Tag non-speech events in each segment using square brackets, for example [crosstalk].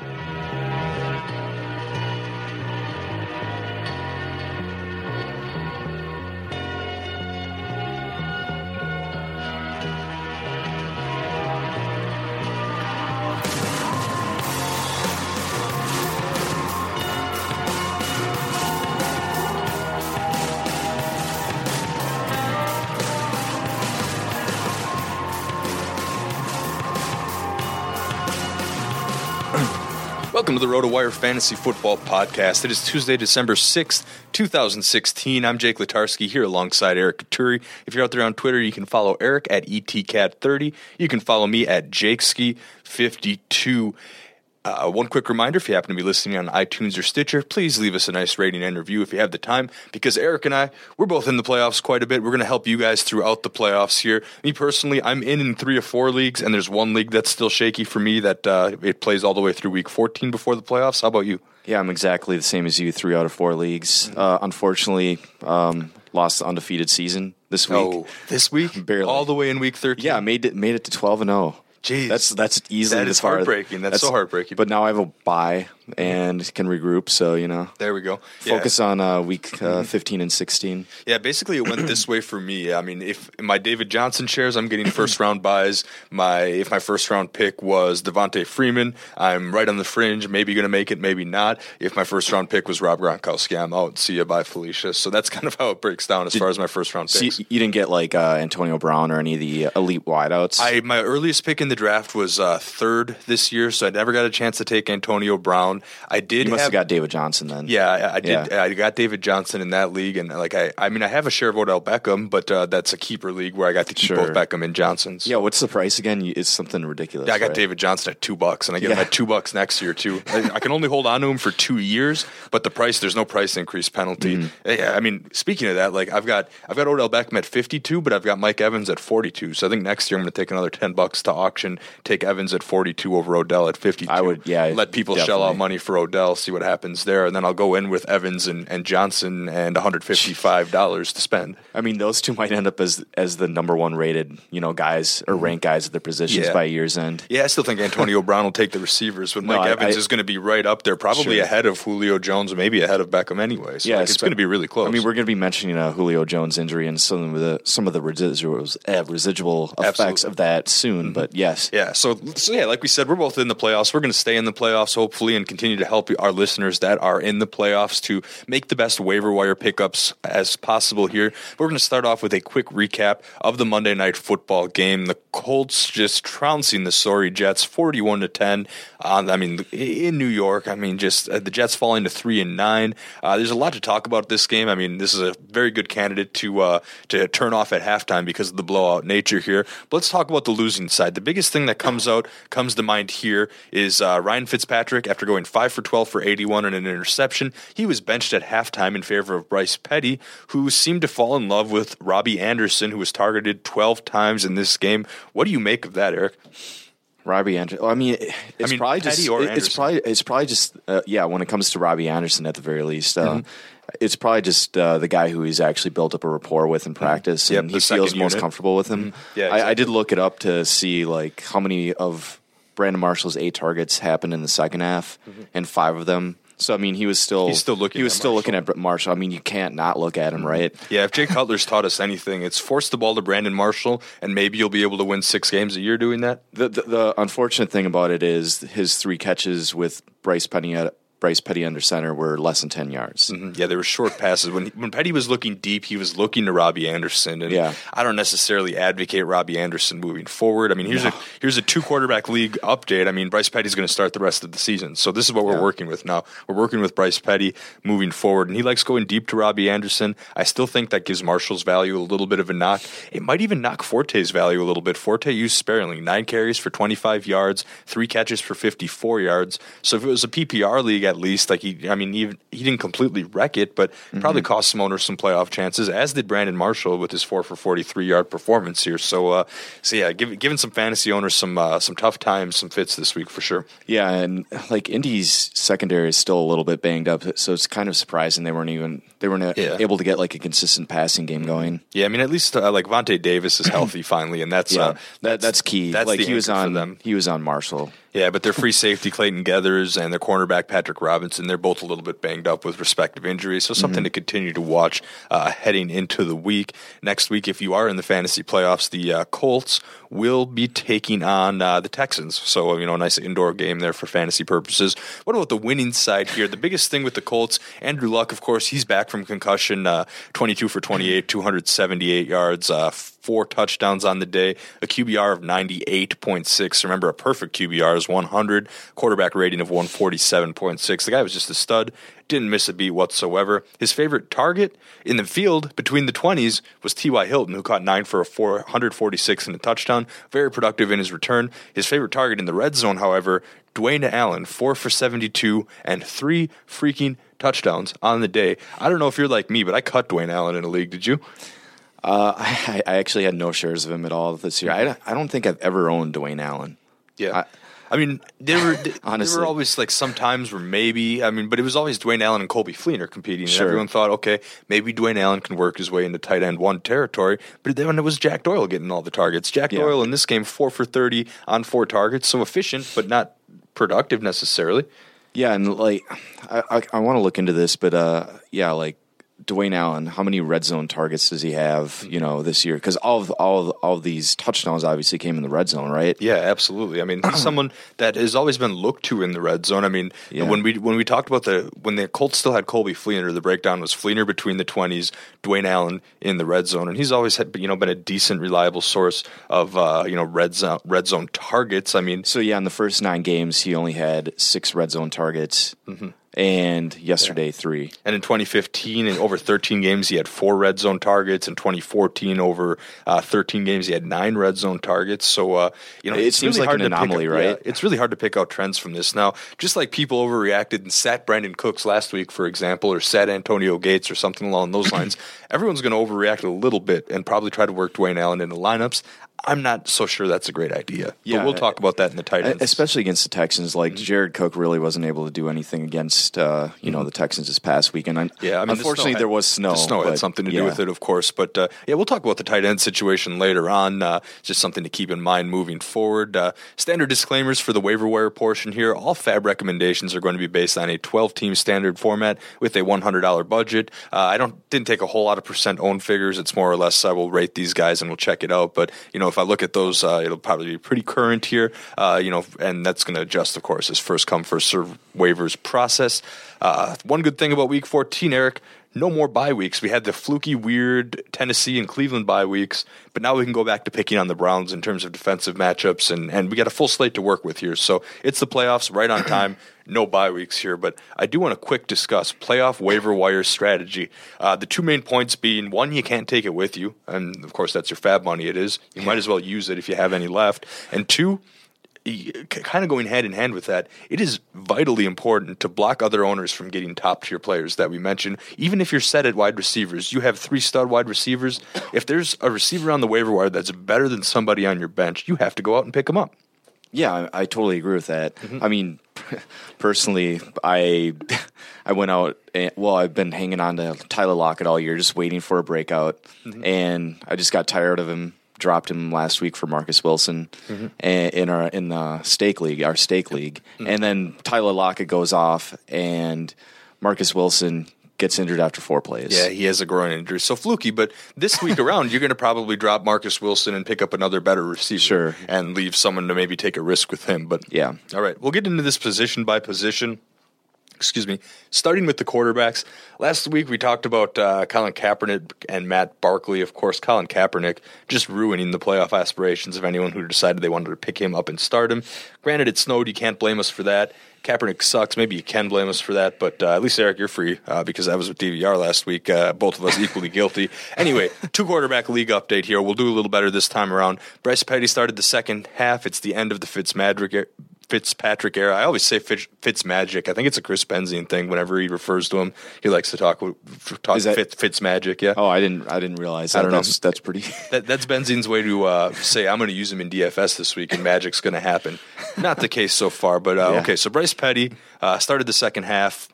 Thank you. Welcome to the RotoWire Fantasy Football Podcast. It is Tuesday, December 6th, 2016. I'm Jake Latarski here alongside Eric Katuri. If you're out there on Twitter, you can follow Eric at E ETCat30. You can follow me at JakeSki52. Uh, one quick reminder if you happen to be listening on iTunes or Stitcher, please leave us a nice rating and review if you have the time. Because Eric and I, we're both in the playoffs quite a bit. We're going to help you guys throughout the playoffs here. Me personally, I'm in in three or four leagues, and there's one league that's still shaky for me that uh, it plays all the way through week 14 before the playoffs. How about you? Yeah, I'm exactly the same as you. Three out of four leagues. Uh, unfortunately, um, lost the undefeated season this week. Oh, this week? [laughs] Barely. All the way in week 13? Yeah, made it made it to twelve and zero. Jeez. that's that's easily That is heartbreaking. That's so heartbreaking. But now I have a bye and can regroup. So you know, There we go. Yeah. focus on uh, week uh, fifteen and sixteen. Yeah, basically it went this way for me. I mean, if my David Johnson shares, I'm getting first round byes. My if my first round pick was Devonta Freeman, I'm right on the fringe. Maybe going to make it, maybe not. If my first round pick was Rob Gronkowski, I'm out. See you, bye, Felicia. So that's kind of how it breaks down as far as my first round So you, picks. you didn't get like uh, Antonio Brown or any of the elite wideouts. I my earliest pick in the draft was uh, third this year, so I never got a chance to take Antonio Brown. Down. I did You must have have got David Johnson then. Yeah, I, I did. Yeah. I got David Johnson in that league, and like I, I mean, I have a share of Odell Beckham, but uh, that's a keeper league where I got to keep Sure. both Beckham and Johnsons. Yeah, what's the price again? It's something ridiculous. Yeah, I got right? David Johnson at two bucks, and I get him at two bucks next year too. [laughs] I, I can only hold on to him for two years, but the price there's no price increase penalty. Mm-hmm. Yeah, I mean, speaking of that, like I've got I've got Odell Beckham at 52, but I've got Mike Evans at 42. So I think next year I'm going to take another 10 bucks to auction, take Evans at 42 over Odell at 52. I would- yeah, let people shell out definitely. Money for Odell, see what happens there, and then I'll go in with Evans and, and Johnson and 155 dollars to spend. I mean, those two might end up as as the number one rated, you know, guys or ranked guys at their positions Yeah. by year's end. Yeah, I still think Antonio [laughs] Brown will take the receivers, but No, Mike I- Evans I- is going to be right up there, probably Sure. ahead of Julio Jones, maybe ahead of Beckham anyway. So like, it's going to be really close. I mean, we're going to be mentioning uh, Julio Jones' injury and some of the some of the residuals, uh, residual effects Absolutely. of that soon. But yes, Yeah, so so yeah, like we said, we're both in the playoffs. We're going to stay in the playoffs, hopefully, and continue to help our listeners that are in the playoffs to make the best waiver wire pickups as possible here. We're going to start off with a quick recap of the Monday night football game. The Colts just trouncing the sorry Jets, forty-one to ten. On, I mean, in New York, I mean, just uh, the Jets falling to three and nine. Uh, there's a lot to talk about this game. I mean, this is a very good candidate to uh, to turn off at halftime because of the blowout nature here. But let's talk about the losing side. The biggest thing that comes out comes to mind here is uh, Ryan Fitzpatrick after going five for twelve for eighty one and an interception. He was benched at halftime in favor of Bryce Petty, who seemed to fall in love with Robbie Anderson, who was targeted twelve times in this game. What do you make of that, Eric? Robbie Anderson. I mean, it's mean, probably Petty just it's probably it's probably just uh, yeah. When it comes to Robbie Anderson, at the very least, uh, Mm-hmm. it's probably just uh, the guy who he's actually built up a rapport with in practice, Mm-hmm. Yep, and he feels most unit. comfortable with him. Mm-hmm. Yeah, I, I did look it up to see like how many of Brandon Marshall's eight targets happened in the second half, and five of them. So I mean, he was still Mm-hmm. He's still looking He was at still Marshall. Mm-hmm. looking at Marshall. I mean, you can't not look at him, right? Yeah, if Jay Cutler's taught us anything, it's force the ball to Brandon Marshall, and maybe you'll be able to win six games a year doing that. The, the the unfortunate thing about it is his three catches with Bryce at Bryce Petty under center were less than ten yards. Mhm. Yeah, there were short passes. When when Petty was looking deep, he was looking to Robbie Anderson, and Yeah. I don't necessarily advocate Robbie Anderson moving forward. I mean, here's a here's a two quarterback league update. I mean, Bryce Petty's going to start the rest of the season, so this is what we're working with now. We're working with Bryce Petty moving forward, and he likes going deep to Robbie Anderson. I still think that gives Marshall's value a little bit of a knock. It might even knock Forte's value a little bit. Forte used sparingly, nine carries for 25 yards, three catches for 54 yards. So if it was a PPR league, at least like he, I mean, even he didn't completely wreck it, but probably cost some owners some playoff chances. As did Brandon Marshall with his four for 43 yard performance here. So, uh, so yeah, give, giving some fantasy owners some uh, some tough times, some fits this week for sure. Yeah, and like Indy's secondary is still a little bit banged up, so it's kind of surprising they weren't even they weren't Yeah. able to get like a consistent passing game going. Yeah, I mean, at least uh, like Vontae Davis is [clears throat] healthy finally, and that's Yeah, uh, that, that's key. That's like the he was on them. he was on Marshall. Yeah, but their free safety Clayton Geathers and their cornerback Patrick Robinson, they're both a little bit banged up with respective injuries. So something to continue to watch uh, heading into the week. Next week, if you are in the fantasy playoffs, the uh, Colts will be taking on uh, the Texans. So you know, a nice indoor game there for fantasy purposes. What about the winning side here? The biggest thing with the Colts, Andrew Luck, of course, he's back from concussion, uh, 22 for 28, 278 yards. Uh, four touchdowns on the day, a QBR of 98.6. Remember, a perfect QBR is 100, quarterback rating of 147.6. The guy was just a stud, didn't miss a beat whatsoever. His favorite target in the field between the 20s was T.Y. Hilton, who caught nine for a 446 and a touchdown. Very productive in his return. His favorite target in the red zone, however, Dwayne Allen, four for 72 and three freaking touchdowns on the day. I don't know if you're like me, but I cut Dwayne Allen in a league. Did you? Uh, [laughs] I, I actually had no shares of him at all this year. I, don't- I don't think I've ever owned Dwayne Allen. Yeah. I- I, mean, there were honestly [laughs] there were always like some times where maybe I mean, but it was always Dwayne Allen and Colby Fleener competing. And everyone thought, okay, maybe Dwayne Allen can work his way into tight end one territory. But then it was Jack Doyle getting all the targets. Jack Yeah. Doyle in this game four for thirty on four targets, so efficient but not productive necessarily. Yeah, and like I, I, I want to look into this, but uh, yeah, like Dwayne Allen, how many red zone targets does he have? You know, this year because all of all of, all of these touchdowns obviously came in the red zone, right? Yeah, absolutely. I mean, he's someone that has always been looked to in the red zone. I mean, Yeah. when we when we talked about the when the Colts still had Colby Fleener, the breakdown was Fleener between the twenties, Dwayne Allen in the red zone, and he's always had you know been a decent, reliable source of uh, you know red zone red zone targets. I mean, So yeah, in the first nine games, he only had six red zone targets, and yesterday three. And in 2015, in over 13 games, he had four red zone targets. In 2014, over uh, 13 games, he had nine red zone targets. So, uh, you know, It it's seems really like hard an anomaly, right? yeah, it's really hard to pick out trends from this. Now, just like people overreacted and sat Brandin Cooks last week, for example, or sat Antonio Gates or something along those lines, [clears throat] everyone's going to overreact a little bit and probably try to work Dwayne Allen into lineups. I'm not so sure that's a great idea. Yeah, but we'll talk about that in the tight ends. Especially against the Texans, like Jared Cook really wasn't able to do anything against uh, you know the Texans this past weekend. I, Yeah, I mean, the unfortunately snow had- there was snow. The snow had something to yeah. do with it, of course. But uh, yeah, we'll talk about the tight end situation later on. Uh, just something to keep in mind moving forward. Uh, standard disclaimers for the waiver wire portion here: all Fab recommendations are going to be based on a 12-team standard format with a $100 budget. Uh, I don't didn't take a whole lot of percent owned figures. It's more or less I will rate these guys and we'll check it out. But you know, if I look at those, uh, it'll probably be pretty current here. Uh, you know, and that's going to adjust, of course, as first come first serve waivers process. Uh, one good thing about Week 14, Eric no more bye weeks. We had the fluky, weird Tennessee and Cleveland bye weeks, but now we can go back to picking on the Browns in terms of defensive matchups, and, and we got a full slate to work with here. So it's the playoffs right on time. [clears throat] No bye weeks here, but I do want to quick discuss playoff waiver wire strategy. Uh, the two main points being one, you can't take it with you, and of course that's your fab money. It is. You might as well use it if you have any left. And two, kind of going hand in hand with that, it is vitally important to block other owners from getting top tier players that we mentioned. Even if you're set at wide receivers, you have three stud wide receivers. If there's a receiver on the waiver wire that's better than somebody on your bench, you have to go out and pick them up. Yeah, I, I totally agree with that. Mm-hmm. I mean, [laughs] personally, I [laughs] I went out. And, well, I've been hanging on to Tyler Lockett all year, just waiting for a breakout, Mm-hmm. and I just got tired of him. Dropped him last week for Marcus Wilson Mm-hmm. in our in the stake league, our stake league, Mm-hmm. and then Tyler Lockett goes off, and Marcus Wilson gets injured after four plays. Yeah, he has a groin injury, so fluky. But this week [laughs] around, you're going to probably drop Marcus Wilson and pick up another better receiver, Sure. and leave someone to maybe take a risk with him. But Yeah. all right, we'll get into this position by position. Excuse me. Starting with the quarterbacks, last week we talked about uh, Colin Kaepernick and Matt Barkley. Of course, Colin Kaepernick just ruining the playoff aspirations of anyone who decided they wanted to pick him up and start him. Granted, it snowed. You can't blame us for that. Kaepernick sucks. Maybe you can blame us for that, but uh, at least Eric, you're free uh, because I was with DVR last week. Uh, both of us [laughs] equally guilty. Anyway, two quarterback league update here. We'll do a little better this time around. Bryce Petty started the second half. It's the end of the Fitzmagic. Fitzpatrick era. I always say Fitz, Fitz Magic. I think it's a Chris Benzine thing. Whenever he refers to him, he likes to talk talk Is that- Fitz, Fitz Magic. Yeah, Oh, I didn't. I didn't realize. That. I don't know. That's, that's pretty. [laughs] that, that's Benzine's way to uh, say I'm going to use him in DFS this week, and Magic's going to happen. Not the case so far, but uh, Yeah. okay. So Bryce Petty uh, started the second half.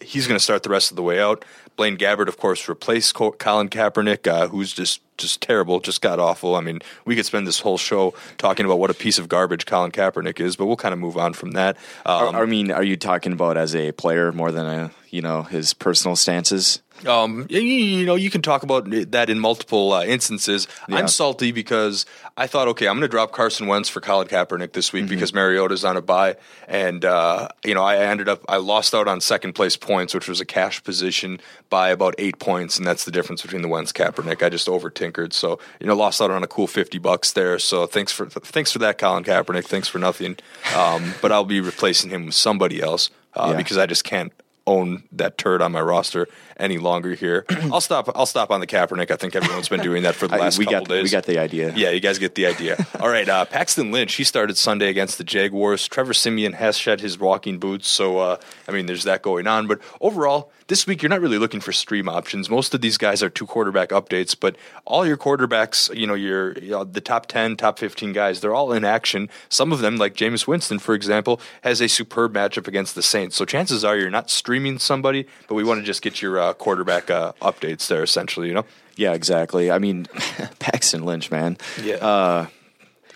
He's going to start the rest of the way out. Blaine Gabbert, of course, replaced Colin Kaepernick, uh, who's just just terrible, just got awful. I mean, we could spend this whole show talking about what a piece of garbage Colin Kaepernick is, but we'll kind of move on from that. Um, I mean, are you talking about as a player more than a you know his personal stances? Um, y- y- you know, you can talk about that in multiple uh, instances. Yeah. I'm salty because I thought, okay, I'm going to drop Carson Wentz for Colin Kaepernick this Mm-hmm. week because Mariota's on a bye, and uh, you know, I ended up I lost out on second place points, which was a cash position by about eight points, and that's the difference between the Wentz Kaepernick. I just over tinkered, so you know, lost out on a cool fifty bucks there. So thanks for thanks for that, Colin Kaepernick. Thanks for nothing. Um, [laughs] but I'll be replacing him with somebody else uh, Yeah. because I just can't own that turd on my roster any longer here. [clears throat] I'll stop. I'll stop on the Kaepernick. I think everyone's been doing that for the [laughs] I- last we couple got days. we got the idea. Yeah, you guys get the idea. [laughs] All right, uh, Paxton Lynch. He started Sunday against the Jaguars. Trevor Siemian has shed his walking boots, so uh, I mean, there's that going on. But overall, this week you're not really looking for stream options. Most of these guys are two quarterback updates, but all your quarterbacks, you know, your you know, the top ten, top fifteen guys, they're all in action. Some of them, like Jameis Winston, for example, has a superb matchup against the Saints. So chances are you're not streaming somebody, but we want to just get your uh, quarterback uh, updates there, essentially. You know. Yeah, exactly. I mean, [laughs] Paxton Lynch, man. Yeah. Uh,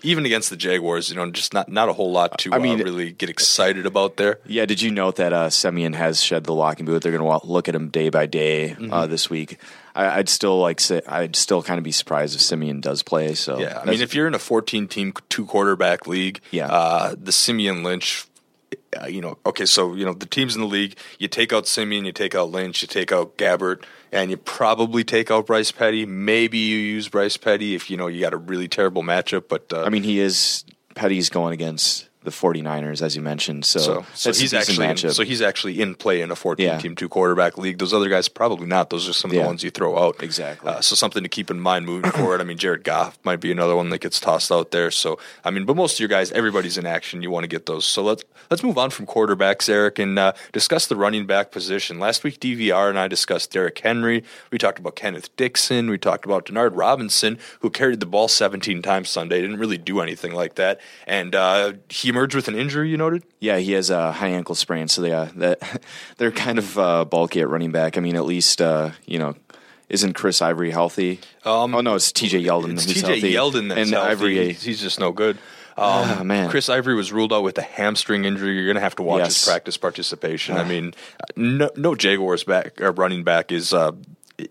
even against the Jaguars, you know, just not not a whole lot to I mean- uh, really get excited about there. Yeah, did you note that uh, Siemian has shed the locking boot? They're going to look at him day by day Mm-hmm. uh, this week. I, I'd still like say I'd still kind of be surprised if Siemian does play. So Yeah, I mean, if you're in a 14 team, two quarterback league, Yeah. uh, the Siemian Lynch, uh, you know, okay, so, you know, the teams in the league, you take out Siemian, you take out Lynch, you take out Gabbert, and you probably take out Bryce Petty. Maybe you use Bryce Petty if, you know, you got a really terrible matchup, but. Uh, I mean, he is Petty's going against the 49ers, as you mentioned. So, so, so he's actually matchup. so he's actually in play in a 14 Yeah. team two quarterback league. Those other guys probably not. Those are some of Yeah. the ones you throw out. Exactly. Uh, so something to keep in mind moving [coughs] forward. I mean, Jared Goff might be another one that gets tossed out there. So I mean, but most of your guys, everybody's in action. You want to get those. So let's let's move on from quarterbacks, Eric, and uh, discuss the running back position. Last week, DVR and I discussed Derrick Henry. We talked about Kenneth Dixon. We talked about Denard Robinson, who carried the ball 17 times Sunday. Didn't really do anything like that, and uh, he emerged with an injury. You noted. Yeah, he has a high ankle sprain, so they uh, that [laughs] they're kind of uh, bulky at running back. I mean, at least uh, you know, isn't Chris Ivory healthy? Um, oh no, it's T.J. Yeldon. It's TJ. Yeldon that's and healthy. Ivory. He's, he's just no good. Um, Ah, man. Chris Ivory was ruled out with a hamstring injury. You're going to have to watch his Yes. Ah. practice participation. I mean, no, no Jaguars back or running back is uh,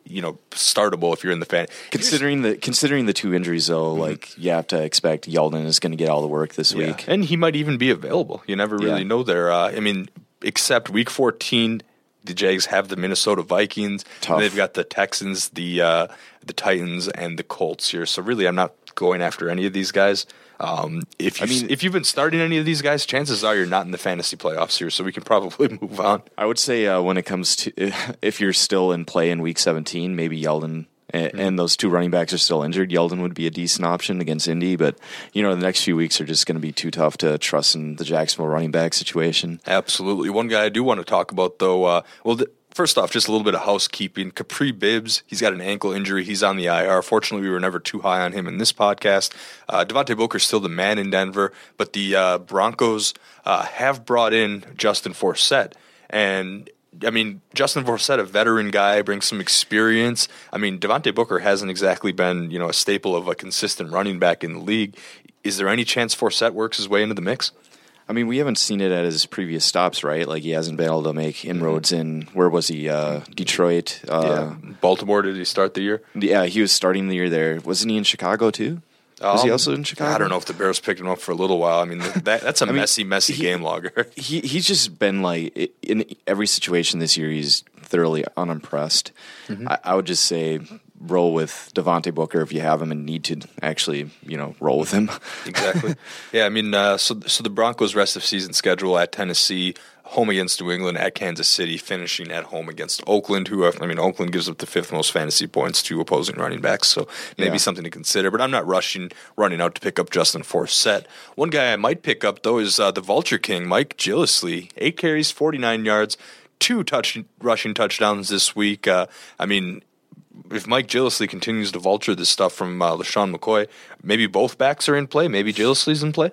you know startable if you're in the fan. Considering the considering the two injuries, though, like you have to expect Yeldon is going to get all the work this Mm-hmm. Yeah. week. and he might even be available. You never really Yeah. know there. Uh, I mean, except week 14. The Jags have the Minnesota Vikings. Tough. They've got the Texans, the uh, the Titans, and the Colts here. So really, I'm not going after any of these guys. Um, if you, I mean- if you've been starting any of these guys, chances are you're not in the fantasy playoffs here. So we can probably [laughs] move on. I would say uh, when it comes to [laughs] if you're still in play in week 17, maybe Yeldon and, Mm-hmm. and those two running backs are still injured. Yeldon would be a decent option against Indy, but you know the next few weeks are just going to be too tough to trust in the Jacksonville running back situation. Absolutely. One guy I do want to talk about, though. Uh, well, th- first off, just a little bit of housekeeping. Kapri Bibbs, he's got an ankle injury. He's on the IR. Fortunately, we were never too high on him in this podcast. Uh, Devontae Booker's still the man in Denver, but the uh, Broncos uh, have brought in Justin Forsett. And I mean, Justin Forsett, a veteran guy, brings some experience. I mean, Devontae Booker hasn't exactly been, you know, a staple of a consistent running back in the league. Is there any chance Forsett works his way into the mix? I mean, we haven't seen it at his previous stops, right? Like he hasn't been able to make inroads in where was he? Uh, Detroit. Uh, yeah. Baltimore, did he start the year? yeah. he was starting the year there. Wasn't he in Chicago too? was he Um, also in Chicago? I don't know if the Bears picked him up for a little while. I mean, that, that's a [laughs] mean, messy, messy he- game logger. [laughs] he he's just been like in every situation this year. He's thoroughly unimpressed. Mm-hmm. I, I would just say roll with Devontae Booker if you have him and need to actually you know roll with him. [laughs] exactly. Yeah, I mean, uh, so so the Broncos' rest of season schedule at Tennessee, home against New England, at Kansas City, finishing at home against Oakland. Who I mean, Oakland gives up the fifth most fantasy points to opposing running backs, so maybe Yeah. something to consider. But I'm not rushing, running out to pick up Justin Forsett. One guy I might pick up though is uh, the Vulture King, Mike Gillislee. Eight carries, 49 yards. Two touch rushing touchdowns this week. Uh, I mean, if Mike Gillislee continues to vulture this stuff from uh, LeSean McCoy, maybe both backs are in play. Maybe Gillislee's in play.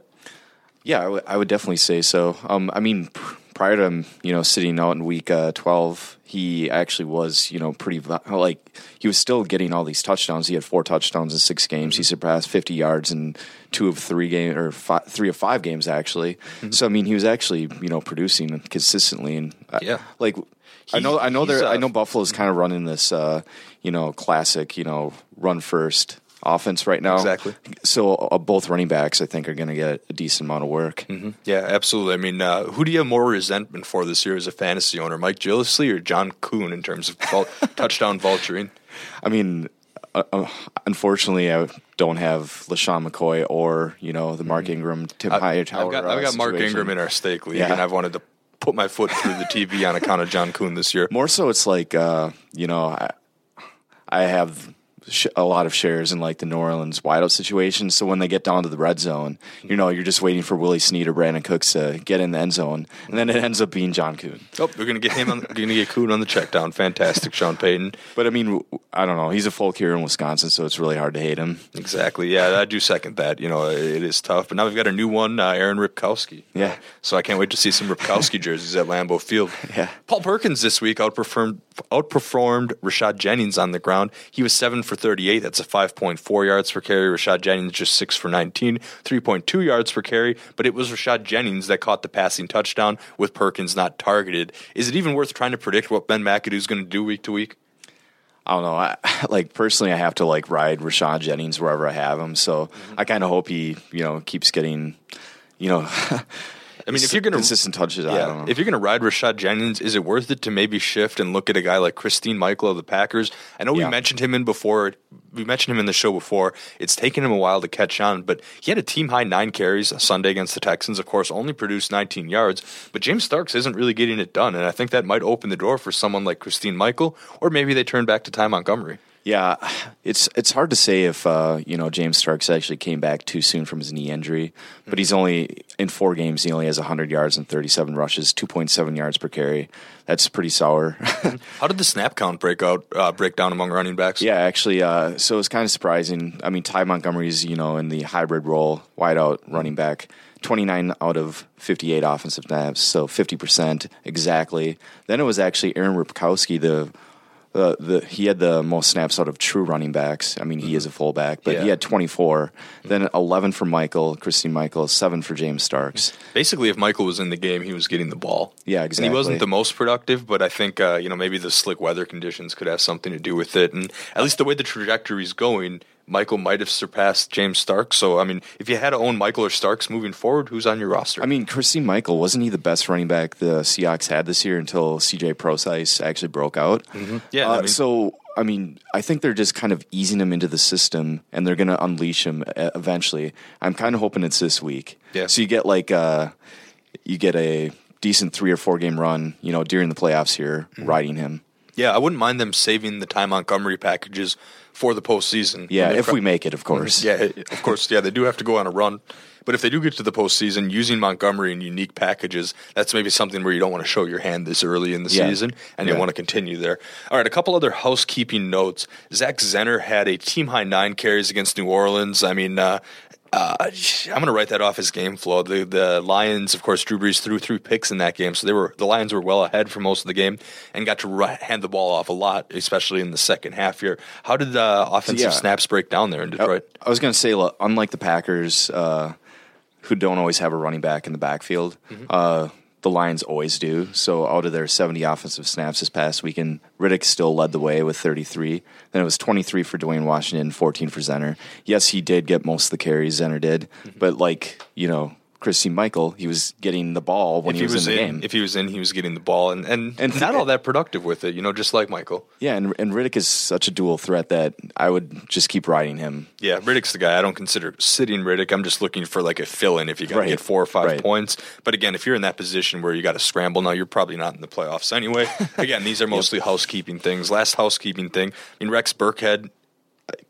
Yeah, I would- definitely say so. Um, I mean, pr- prior to him, you know, sitting out in week uh, twelve, he actually was, you know, pretty like he was still getting all these touchdowns. He had four touchdowns in six games. He surpassed fifty yards in two of three games or three of five games actually. So I mean, he was actually, you know, producing consistently and I- Yeah. Like. I know, I know, there. uh, I know Buffalo's kind of running this, uh, you know, classic, you know, run first offense right now. Exactly. So uh, both running backs, I think, are going to get a decent amount of work. Yeah, absolutely. I mean, uh, who do you have more resentment for this year as a fantasy owner, Mike Gillislee or John Kuhn in terms of vul- [laughs] touchdown vulturing? I mean, uh, uh, unfortunately, I don't have LeSean McCoy or you know the Mark Ingram, Tim Mm-hmm. I- Hightower. I've got, uh, I've got Mark. Ingram in our stake league, Yeah. and I've wanted to put my foot through the TV on account of John Kuhn this year. More so, it's like uh, you know, I, I have sh- a lot of shares in like the New Orleans wideout situation. So when they get down to the red zone, you know, you're just waiting for Willie Snead or Brandin Cooks to get in the end zone, and then it ends up being John Kuhn. Oh, we're gonna get him. On, we're gonna get Kuhn on the check down. Fantastic, Sean Payton. But I mean, I don't know. He's a folk here in Wisconsin, so it's really hard to hate him. Exactly. Yeah, I do second that. You know, it is tough. But now we've got a new one, uh, Aaron Ripkowski. Yeah. So I can't wait to see some Ripkowski [laughs] jerseys at Lambeau Field. Yeah. Paul Perkins this week outperformed outperformed Rashad Jennings on the ground. He was seven for 38. That's a 5.4 yards per carry. Rashad Jennings just 6 for 19, 3.2 yards per carry. But it was Rashad Jennings that caught the passing touchdown with Perkins not targeted. Is it even worth trying to predict what Ben McAdoo is going to do week to week? I don't know. I, [laughs] like personally, I have to like ride Rashad Jennings wherever I have him. So mm-hmm. I kind of hope he, you know, keeps getting, you know, [laughs] I mean, if you're going to consistent touches, yeah, if you're going to ride Rashad Jennings, is it worth it to maybe shift and look at a guy like Christine Michael of the Packers? I know we mentioned him in before. We mentioned him in the show before. It's taken him a while to catch on, but he had a team high nine carries Sunday against the Texans. Of course, only produced 19 yards, but James Starks isn't really getting it done, and I think that might open the door for someone like Christine Michael, or maybe they turn back to Ty Montgomery. Yeah, it's it's hard to say if uh, you know James Starks actually came back too soon from his knee injury, but he's only in four games. He only has 100 yards and 37 rushes, 2.7 yards per carry. That's pretty sour. [laughs] How did the snap count break out uh, break down among running backs? Yeah, actually, uh, so it's kind of surprising. I mean, Ty Montgomery's you know in the hybrid role, wideout running back. 29 out of 58 offensive snaps, so 50% exactly. Then it was actually Aaron Ripkowski, the uh, the he had the most snaps out of true running backs. I mean, he is a fullback, but yeah. he had 24. Then 11 for Michael, Christine Michael, seven for James Starks. Basically, if Michael was in the game, he was getting the ball. Yeah, exactly. And he wasn't the most productive, but I think uh, you know maybe the slick weather conditions could have something to do with it, and at least the way the trajectory is going Michael might have surpassed James Starks. So, I mean, if you had to own Michael or Starks moving forward, who's on your roster? I mean, Christine Michael, wasn't he the best running back the Seahawks had this year until CJ Prosise actually broke out? Mm-hmm. Yeah. Uh, I mean, so, I mean, I think they're just kind of easing him into the system and they're going to unleash him uh, eventually. I'm kind of hoping it's this week. Yeah. So you get like, uh, you get a decent three or four game run, you know, during the playoffs here, mm-hmm. riding him. Yeah, I wouldn't mind them saving the Ty Montgomery packages for the postseason. Yeah, if we make it, of course. [laughs] Yeah, of course. Yeah, they do have to go on a run. But if they do get to the postseason, using Montgomery in unique packages, that's maybe something where you don't want to show your hand this early in the yeah. season, and yeah. you want to continue there. All right, a couple other housekeeping notes. Zach Zenner had a team high nine carries against New Orleans. I mean, uh, uh, I'm going to write that off as game flow. The the Lions, of course, Drew Brees threw three picks in that game, so they were the Lions were well ahead for most of the game and got to hand the ball off a lot, especially in the second half here. How did the offensive yeah. snaps break down there in Detroit? I, I was going to say, unlike the Packers, uh, who don't always have a running back in the backfield, mm-hmm. The Lions always do. So out of their 70 offensive snaps this past weekend, Riddick still led the way with 33. Then it was 23 for Dwayne Washington, 14 for Zenner. Yes, he did get most of the carries, Zenner did, mm-hmm. but like, you know, Christine Michael, he was getting the ball when he, he, was, in the game. If he was in, he was getting the ball, and and, and not all that productive with it, you know, just like Michael. Yeah, and and Riddick is such a dual threat that I would just keep riding him. Yeah, Riddick's the guy. I don't consider sitting Riddick. I'm just looking for like a fill in if you got to right. get four or five right. points. But again, if you're in that position where you got to scramble now, you're probably not in the playoffs anyway. [laughs] again, these are mostly yep. housekeeping things. Last housekeeping thing. I mean, Rex Burkhead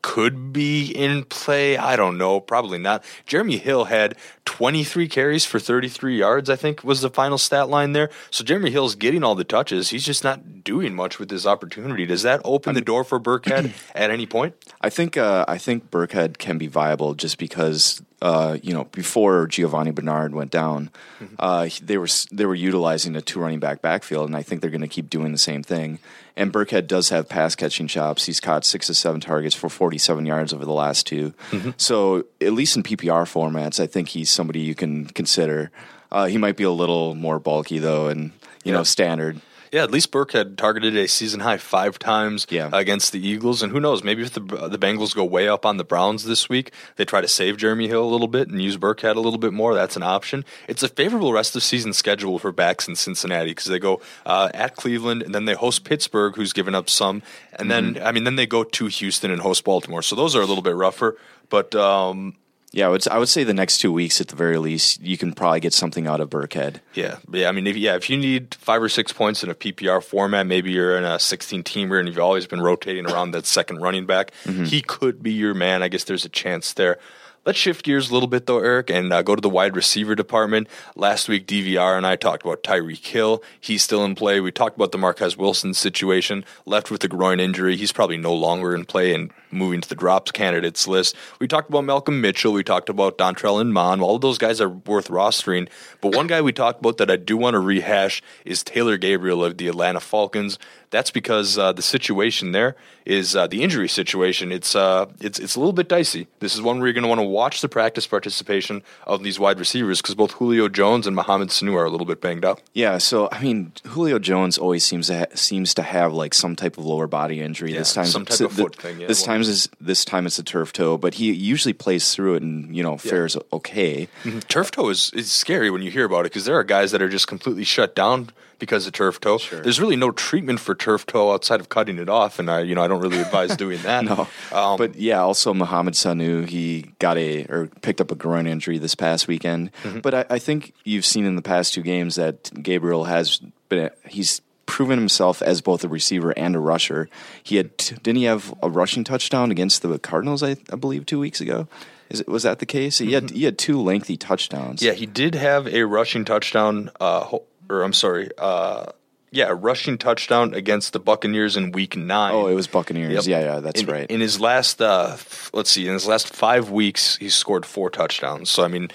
could be in play. I don't know. Probably not. Jeremy Hill had 23 carries for 33 yards, I think was the final stat line there. So Jeremy Hill's getting all the touches. He's just not doing much with his opportunity. Does that open the door for Burkhead [clears throat] at any point? I think uh, I think Burkhead can be viable just because uh, you know, before Giovani Bernard went down, mm-hmm. uh, they were they were utilizing a two running back backfield, and I think they're going to keep doing the same thing. And Burkhead does have pass catching chops. He's caught six to seven targets for 47 yards over the last 2 mm-hmm. So at least in PPR formats, I think he's somebody you can consider. Uh, he might be a little more bulky though, and you yeah. know, standard. Yeah, at least Burkhead targeted a season high five times yeah. against the Eagles, and who knows? Maybe if the the Bengals go way up on the Browns this week, they try to save Jeremy Hill a little bit and use Burkhead a little bit more. That's an option. It's a favorable rest of season schedule for backs in Cincinnati because they go uh, at Cleveland and then they host Pittsburgh, who's given up some, and mm-hmm. then I mean then they go to Houston and host Baltimore. So those are a little bit rougher. But um, yeah, I would, I would say the next two weeks at the very least, you can probably get something out of Burkhead. Yeah, yeah. I mean, if, yeah, if you need five or six points in a PPR format, maybe you're in a 16 teamer and you've always been rotating around that second running back. Mm-hmm. He could be your man. I guess there's a chance there. Let's shift gears a little bit, though, Eric, and uh, go to the wide receiver department. Last week, DVR and I talked about Tyreek Hill. He's still in play. We talked about the Marquess Wilson situation, left with a groin injury. He's probably no longer in play and moving to the drops candidates list. We talked about Malcolm Mitchell. We talked about Dontrelle Inman. All of those guys are worth rostering. But one guy we talked about that I do want to rehash is Taylor Gabriel of the Atlanta Falcons that's because uh, the situation there is uh, the injury situation. It's uh, it's it's a little bit dicey. This is one where you're going to want to watch the practice participation of these wide receivers because both Julio Jones and Mohamed Sanu are a little bit banged up. Yeah, so I mean, Julio Jones always seems to ha- seems to have like some type of lower body injury. Yeah, this time, some type so of the- foot thing, yeah, this one- time is this time it's a turf toe, but he usually plays through it and you know fares okay. Turf toe is, is scary when you hear about it because there are guys that are just completely shut down because of turf toe. There's really no treatment for turf toe outside of cutting it off, and I, you know, I don't really advise doing that. [laughs] No, um, but yeah, also Mohamed Sanu, he got a or picked up a groin injury this past weekend. Mm-hmm. But I, I think you've seen in the past two games that Gabriel has been he's proven himself as both a receiver and a rusher. He had didn't he have a rushing touchdown against the Cardinals? I, I believe two weeks ago. Is it was that the case? He had he had two lengthy touchdowns. Mm-hmm. yeah, he did have a rushing touchdown. Uh, or I'm sorry. Uh, yeah, a rushing touchdown against the Buccaneers in Week Nine. Oh, it was Buccaneers. Yep. Yeah, yeah, that's in, right. In his last, uh, let's see, in his last five weeks, he scored four touchdowns. So I mean,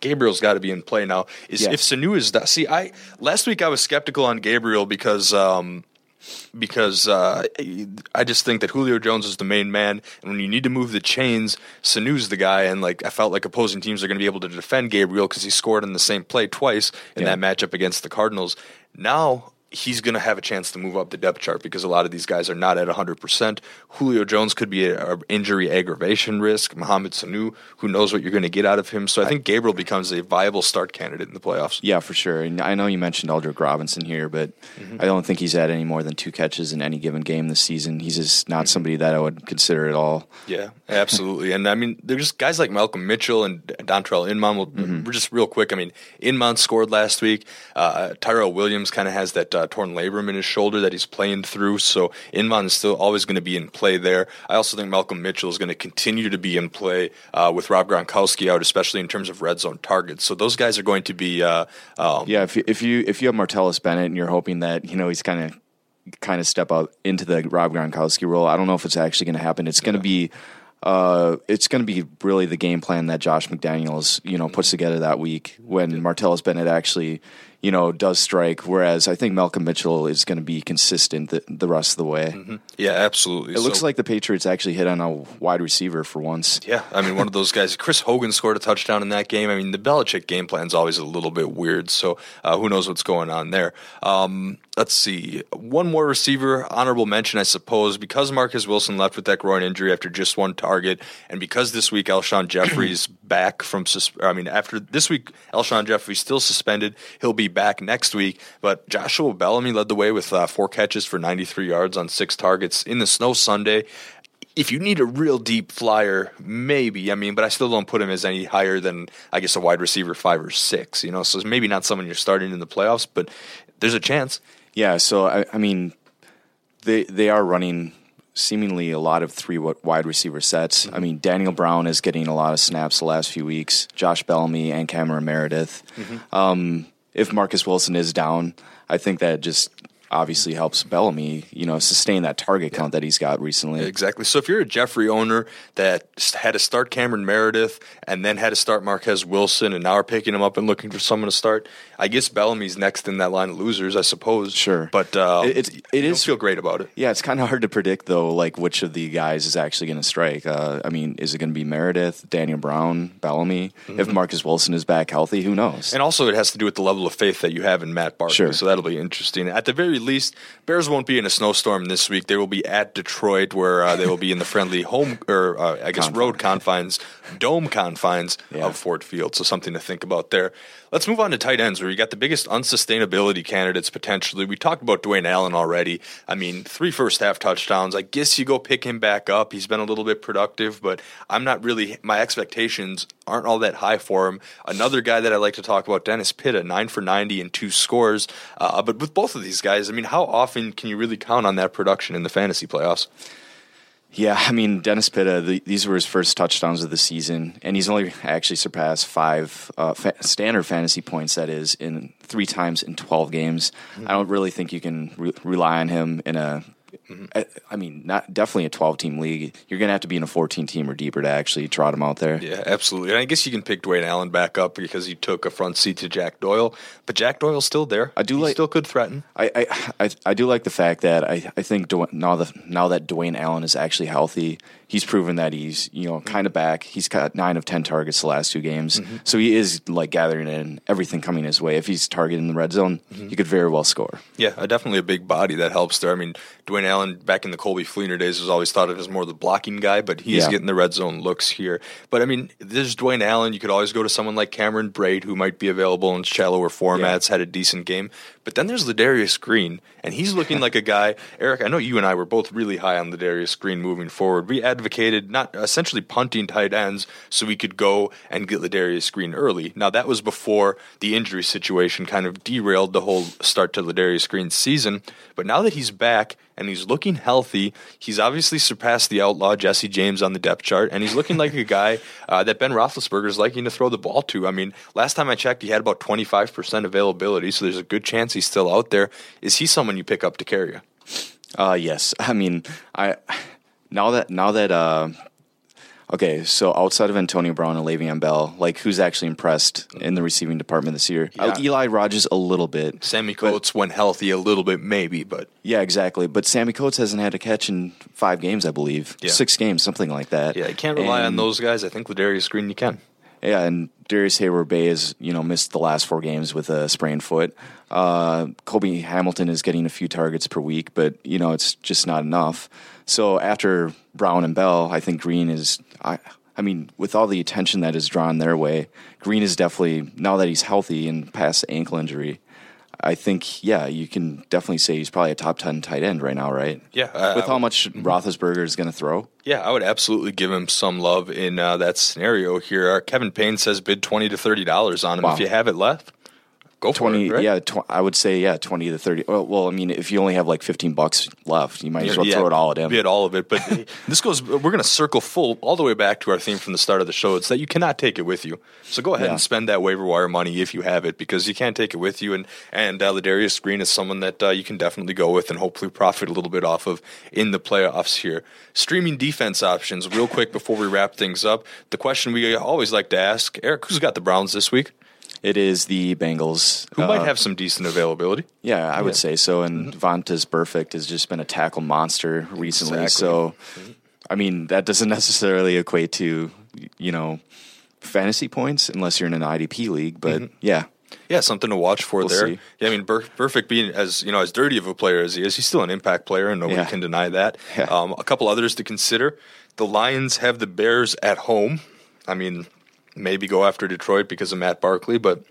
Gabriel's got to be in play now. Is Yeah. if Sanu is that? See, I last week I was skeptical on Gabriel because. Um, because uh, I just think that Julio Jones is the main man, and when you need to move the chains, Sanu's the guy. And like I felt like opposing teams are going to be able to defend Gabriel because he scored in the same play twice in Yeah. that matchup against the Cardinals. Now he's going to have a chance to move up the depth chart because a lot of these guys are not at 100%. Julio Jones could be a, a injury aggravation risk. Mohamed Sanu, who knows what you're going to get out of him. So I think Gabriel becomes a viable start candidate in the playoffs. Yeah, for sure. And I know you mentioned Aldrick Robinson here, but Mm-hmm. I don't think he's had any more than two catches in any given game this season. He's just not somebody that I would consider at all. Yeah, absolutely. and I mean, there's just guys like Malcolm Mitchell and Dontrelle Inman. Will, We're just real quick. I mean, Inman scored last week. Uh, Tyrell Williams kind of has that uh, torn labrum in his shoulder that he's playing through. So Inman is still always going to be in play there. I also think Malcolm Mitchell is going to continue to be in play uh, with Rob Gronkowski out, especially in terms of red zone targets. So those guys are going to be. Uh, um, Yeah, if you, if you if you have Martellus Bennett and you're hoping that you know he's kind of kind of step out into the Rob Gronkowski role, I don't know if it's actually going to happen. It's going to be. Uh, it's going to be really the game plan that Josh McDaniels, you know, puts together that week when Martellus Bennett actually, you know, does strike. Whereas I think Malcolm Mitchell is going to be consistent the, the rest of the way. yeah, absolutely. It looks like the Patriots actually hit on a wide receiver for once. Yeah, I mean, one of those guys. Chris Hogan scored a touchdown in that game. I mean, the Belichick game plan is always a little bit weird, so uh, who knows what's going on there. Um, let's see. One more receiver, honorable mention, I suppose, because Marcus Wilson left with that groin injury after just one target, and because this week Alshon Jeffery's [clears throat] back from, sus- I mean, after this week, Alshon Jeffery's still suspended. He'll be back next week, but Joshua Bellamy led the way with uh, four catches for 93 yards on six targets in the snow Sunday if you need a real deep flyer, maybe. I mean, but I still don't put him as any higher than I guess a wide receiver five or six. You know, so maybe not someone you're starting in the playoffs, but there's a chance. Yeah, so I, I mean, they they are running seemingly a lot of three wide receiver sets. I mean, Daniel Brown is getting a lot of snaps the last few weeks. Josh Bellamy and Cameron Meredith. Um, if Marcus Wilson is down, I think that just obviously helps Bellamy, you know, sustain that target count that he's got recently. Exactly. So if you're a Jeffery owner that had to start Cameron Meredith and then had to start Marquess Wilson and now are picking him up and looking for someone to start, I guess Bellamy's next in that line of losers, I suppose. Sure. But uh, It- it's- it don't feel great about it. Yeah, it's kind of hard to predict though, like which of the guys is actually going to strike. Uh, I mean, is it going to be Meredith, Daniel Brown, Bellamy? If Marcus Wilson is back healthy, who knows? And also, it has to do with the level of faith that you have in Matt Barkley. Sure. So that'll be interesting. At the very least, Bears won't be in a snowstorm this week. They will be at Detroit, where uh, they will be in the friendly home, or uh, I guess road confines, dome confines Yeah. of Ford Field. So something to think about there. Let's move on to tight ends, where you got the biggest unsustainability candidates potentially. We talked about Dwayne Allen already. I mean, three first half touchdowns. I guess you go pick him back up. He's been a little bit productive, but I'm not really. My expectations aren't all that high for him. Another guy that I like to talk about, Dennis Pitta, nine for 90 and two scores. Uh, but with both of these guys, I mean, how often can you really count on that production in the fantasy playoffs? Yeah, I mean Dennis Pitta. The, these were his first touchdowns of the season, and he's only actually surpassed five uh, fa- standard fantasy points. That is in three times in twelve games. I don't really think you can re- rely on him in a I, I mean, not definitely a 12 team league. You're going to have to be in a 14 team or deeper to actually trot him out there. Yeah, absolutely. And I guess you can pick Dwayne Allen back up because he took a front seat to Jack Doyle, but Jack Doyle's still there. I do He like- still could threaten. I, I, I, I do like the fact that I, I think Dwayne, now that now that Dwayne Allen is actually healthy, he's proven that he's you know kind of mm-hmm. back. He's got nine of ten targets the last two games, mm-hmm. so he is like gathering in everything coming his way. If he's targeting the red zone, mm-hmm. he could very well score. Yeah, uh, definitely a big body that helps there. I mean, Dwayne Allen back in the Colby Fleener days was always thought of as more the blocking guy, but he's Yeah. getting the red zone looks here. But I mean, there's Dwayne Allen. You could always go to someone like Cameron Brate, who might be available in shallower formats, had a decent game. But then there's Ladarius Green, and he's looking [laughs] like a guy. Eric, I know you and I were both really high on Ladarius Green moving forward. We advocated not essentially punting tight ends so we could go and get Ladarius Green early. Now that was before the injury situation kind of derailed the whole start to Ladarius Green's season. But now that he's back and he's looking healthy, he's obviously surpassed the outlaw Jesse James on the depth chart, and he's looking like a guy [laughs] uh, that Ben Roethlisberger is liking to throw the ball to. I mean, last time I checked, he had about twenty five percent availability, so there's a good chance he's still out there. Is he someone you pick up to carry you? Uh, yes. I mean, I now that now that uh, okay, so outside of Antonio Brown and Le'Veon Bell, like who's actually impressed in the receiving department this year? Yeah. Uh, Eli Rogers a little bit. Sammie But- Coates, when healthy, a little bit maybe, but Yeah, exactly. But Sammie Coates hasn't had a catch in five games, I believe. Yeah. Six games, something like that. yeah, you can't rely on those guys. I think Ladarius Green, you can. Yeah, and Darrius Heyward-Bey has you know missed the last four games with a sprained foot. Uh, Cobi Hamilton is getting a few targets per week, but you know it's just not enough. So after Brown and Bell, I think Green is. I, I mean, with all the attention that is drawn their way, Green is definitely now that he's healthy and past ankle injury. I think, yeah, you can definitely say he's probably a top ten tight end right now, right? Yeah, with how much Roethlisberger is going to throw. Yeah, I would absolutely give him some love in uh, that scenario here. Uh, Kevin Payne says bid twenty to thirty dollars on him Wow. if you have it left. Go for twenty, it. Right? yeah, tw- I would say yeah, twenty to thirty. Well, well, I mean, if you only have like fifteen bucks left, you might as well Yeah, throw it all at him. Bid all of it, but [laughs] this goes. We're going to circle full all the way back to our theme from the start of the show. It's that you cannot take it with you. So go ahead Yeah. and spend that waiver wire money if you have it, because you can't take it with you. And and uh, Ladarius Green is someone that uh, you can definitely go with and hopefully profit a little bit off of in the playoffs here. Streaming defense options, real quick before we wrap things up. The question we always like to ask, Eric, who's got the Browns this week? It is the Bengals. Who might Uh, have some decent availability? Yeah, I would say so. And Vontaze Burfict has just been a tackle monster recently. Exactly. So, I mean, that doesn't [laughs] necessarily equate to you know fantasy points unless you're in an IDP league. But yeah, Yeah, something to watch for We'll there. see. Yeah, I mean, Burfict being as you know as dirty of a player as he is, he's still an impact player, and nobody Yeah. can deny that. Yeah. Um, a couple others to consider: the Lions have the Bears at home. I mean, maybe go after Detroit because of Matt Barkley, but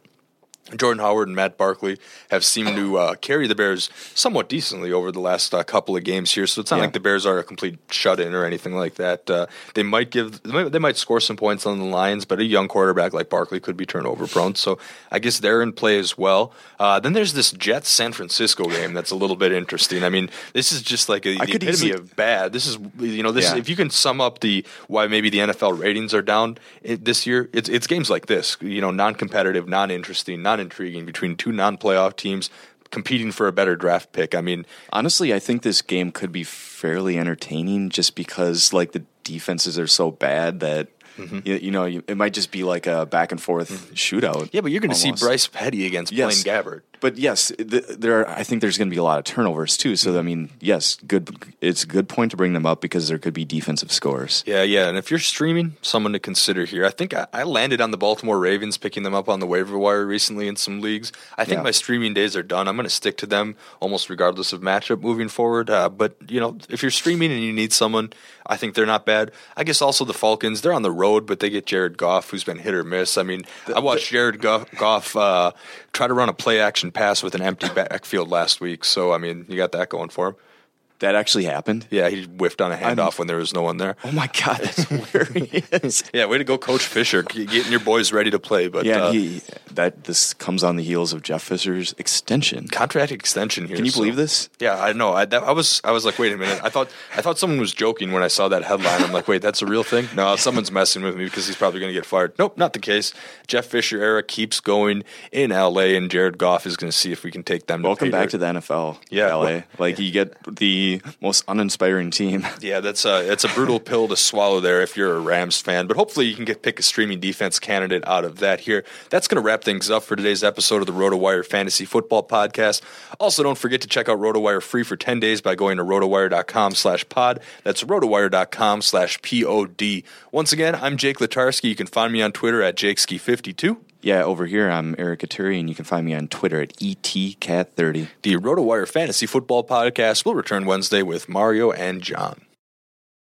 Jordan Howard and Matt Barkley have seemed to uh, carry the Bears somewhat decently over the last uh, couple of games here. So it's not Yeah. like the Bears are a complete shut-in or anything like that. Uh, they might give, they might, score some points on the Lions, but a young quarterback like Barkley could be turnover prone. So I guess they're in play as well. Uh, then there's this Jets San Francisco game that's a little bit interesting. I mean, this is just like a, the epitome easily- of bad. This is you know this Yeah. if you can sum up the why maybe the NFL ratings are down this year, it's it's games like this. You know, non-competitive, non-intriguing between two non-playoff teams competing for a better draft pick. I mean, honestly, I think this game could be fairly entertaining just because like the defenses are so bad that. Mm-hmm. You, you know, you, it might just be like a back and forth mm-hmm. shootout. yeah, but you're going to see. Bryce Petty against Yes. Blaine Gabbert. But yes, th- there. Are, I think there's going to be a lot of turnovers too. So I mean, yes, good. It's a good point to bring them up because there could be defensive scores. Yeah, yeah. And if you're streaming, someone to consider here. I think I, I landed on the Baltimore Ravens, picking them up on the waiver wire recently in some leagues. I think Yeah. my streaming days are done. I'm going to stick to them almost regardless of matchup moving forward. Uh, but, you know, if you're streaming and you need someone, I think they're not bad. I guess also the Falcons, they're on the road, but they get Jared Goff, who's been hit or miss. I mean, I watched Jared Goff, Goff uh, try to run a play action pass with an empty backfield last week. So, I mean, you got that going for him. That actually happened. Yeah, he whiffed on a handoff when there was no one there. Oh my god, that's [laughs] hilarious. Yeah, way to go, Coach Fisher, getting your boys ready to play. But yeah, uh, he. that this comes on the heels of Jeff Fisher's extension. Contract extension here. Can you so- believe this? Yeah, I know. I, that, I was I was like, wait a minute. I thought I thought someone was joking when I saw that headline. I'm like, wait, that's a real thing? No, someone's messing with me because he's probably going to get fired. Nope, not the case. Jeff Fisher era keeps going in LA, and Jared Goff is going to see if we can take them. Welcome to back to the NFL. Yeah, LA. well- like you get the most uninspiring team. [laughs] Yeah, that's a it's a brutal pill to swallow there if you're a Rams fan. But hopefully you can get pick a streaming defense candidate out of that here. That's going to wrap things up for today's episode of the RotoWire Fantasy Football Podcast. Also, don't forget to check out RotoWire free for 10 days by going to rotowire.com slash pod. That's rotowire.com slash P-O-D. Once again, I'm Jake Latarski. You can find me on Twitter at JakeSki52. Yeah, over here I'm Eric Katuri, and you can find me on Twitter at E etcat30. The RotoWire Fantasy Football Podcast will return Wednesday with Mario and John.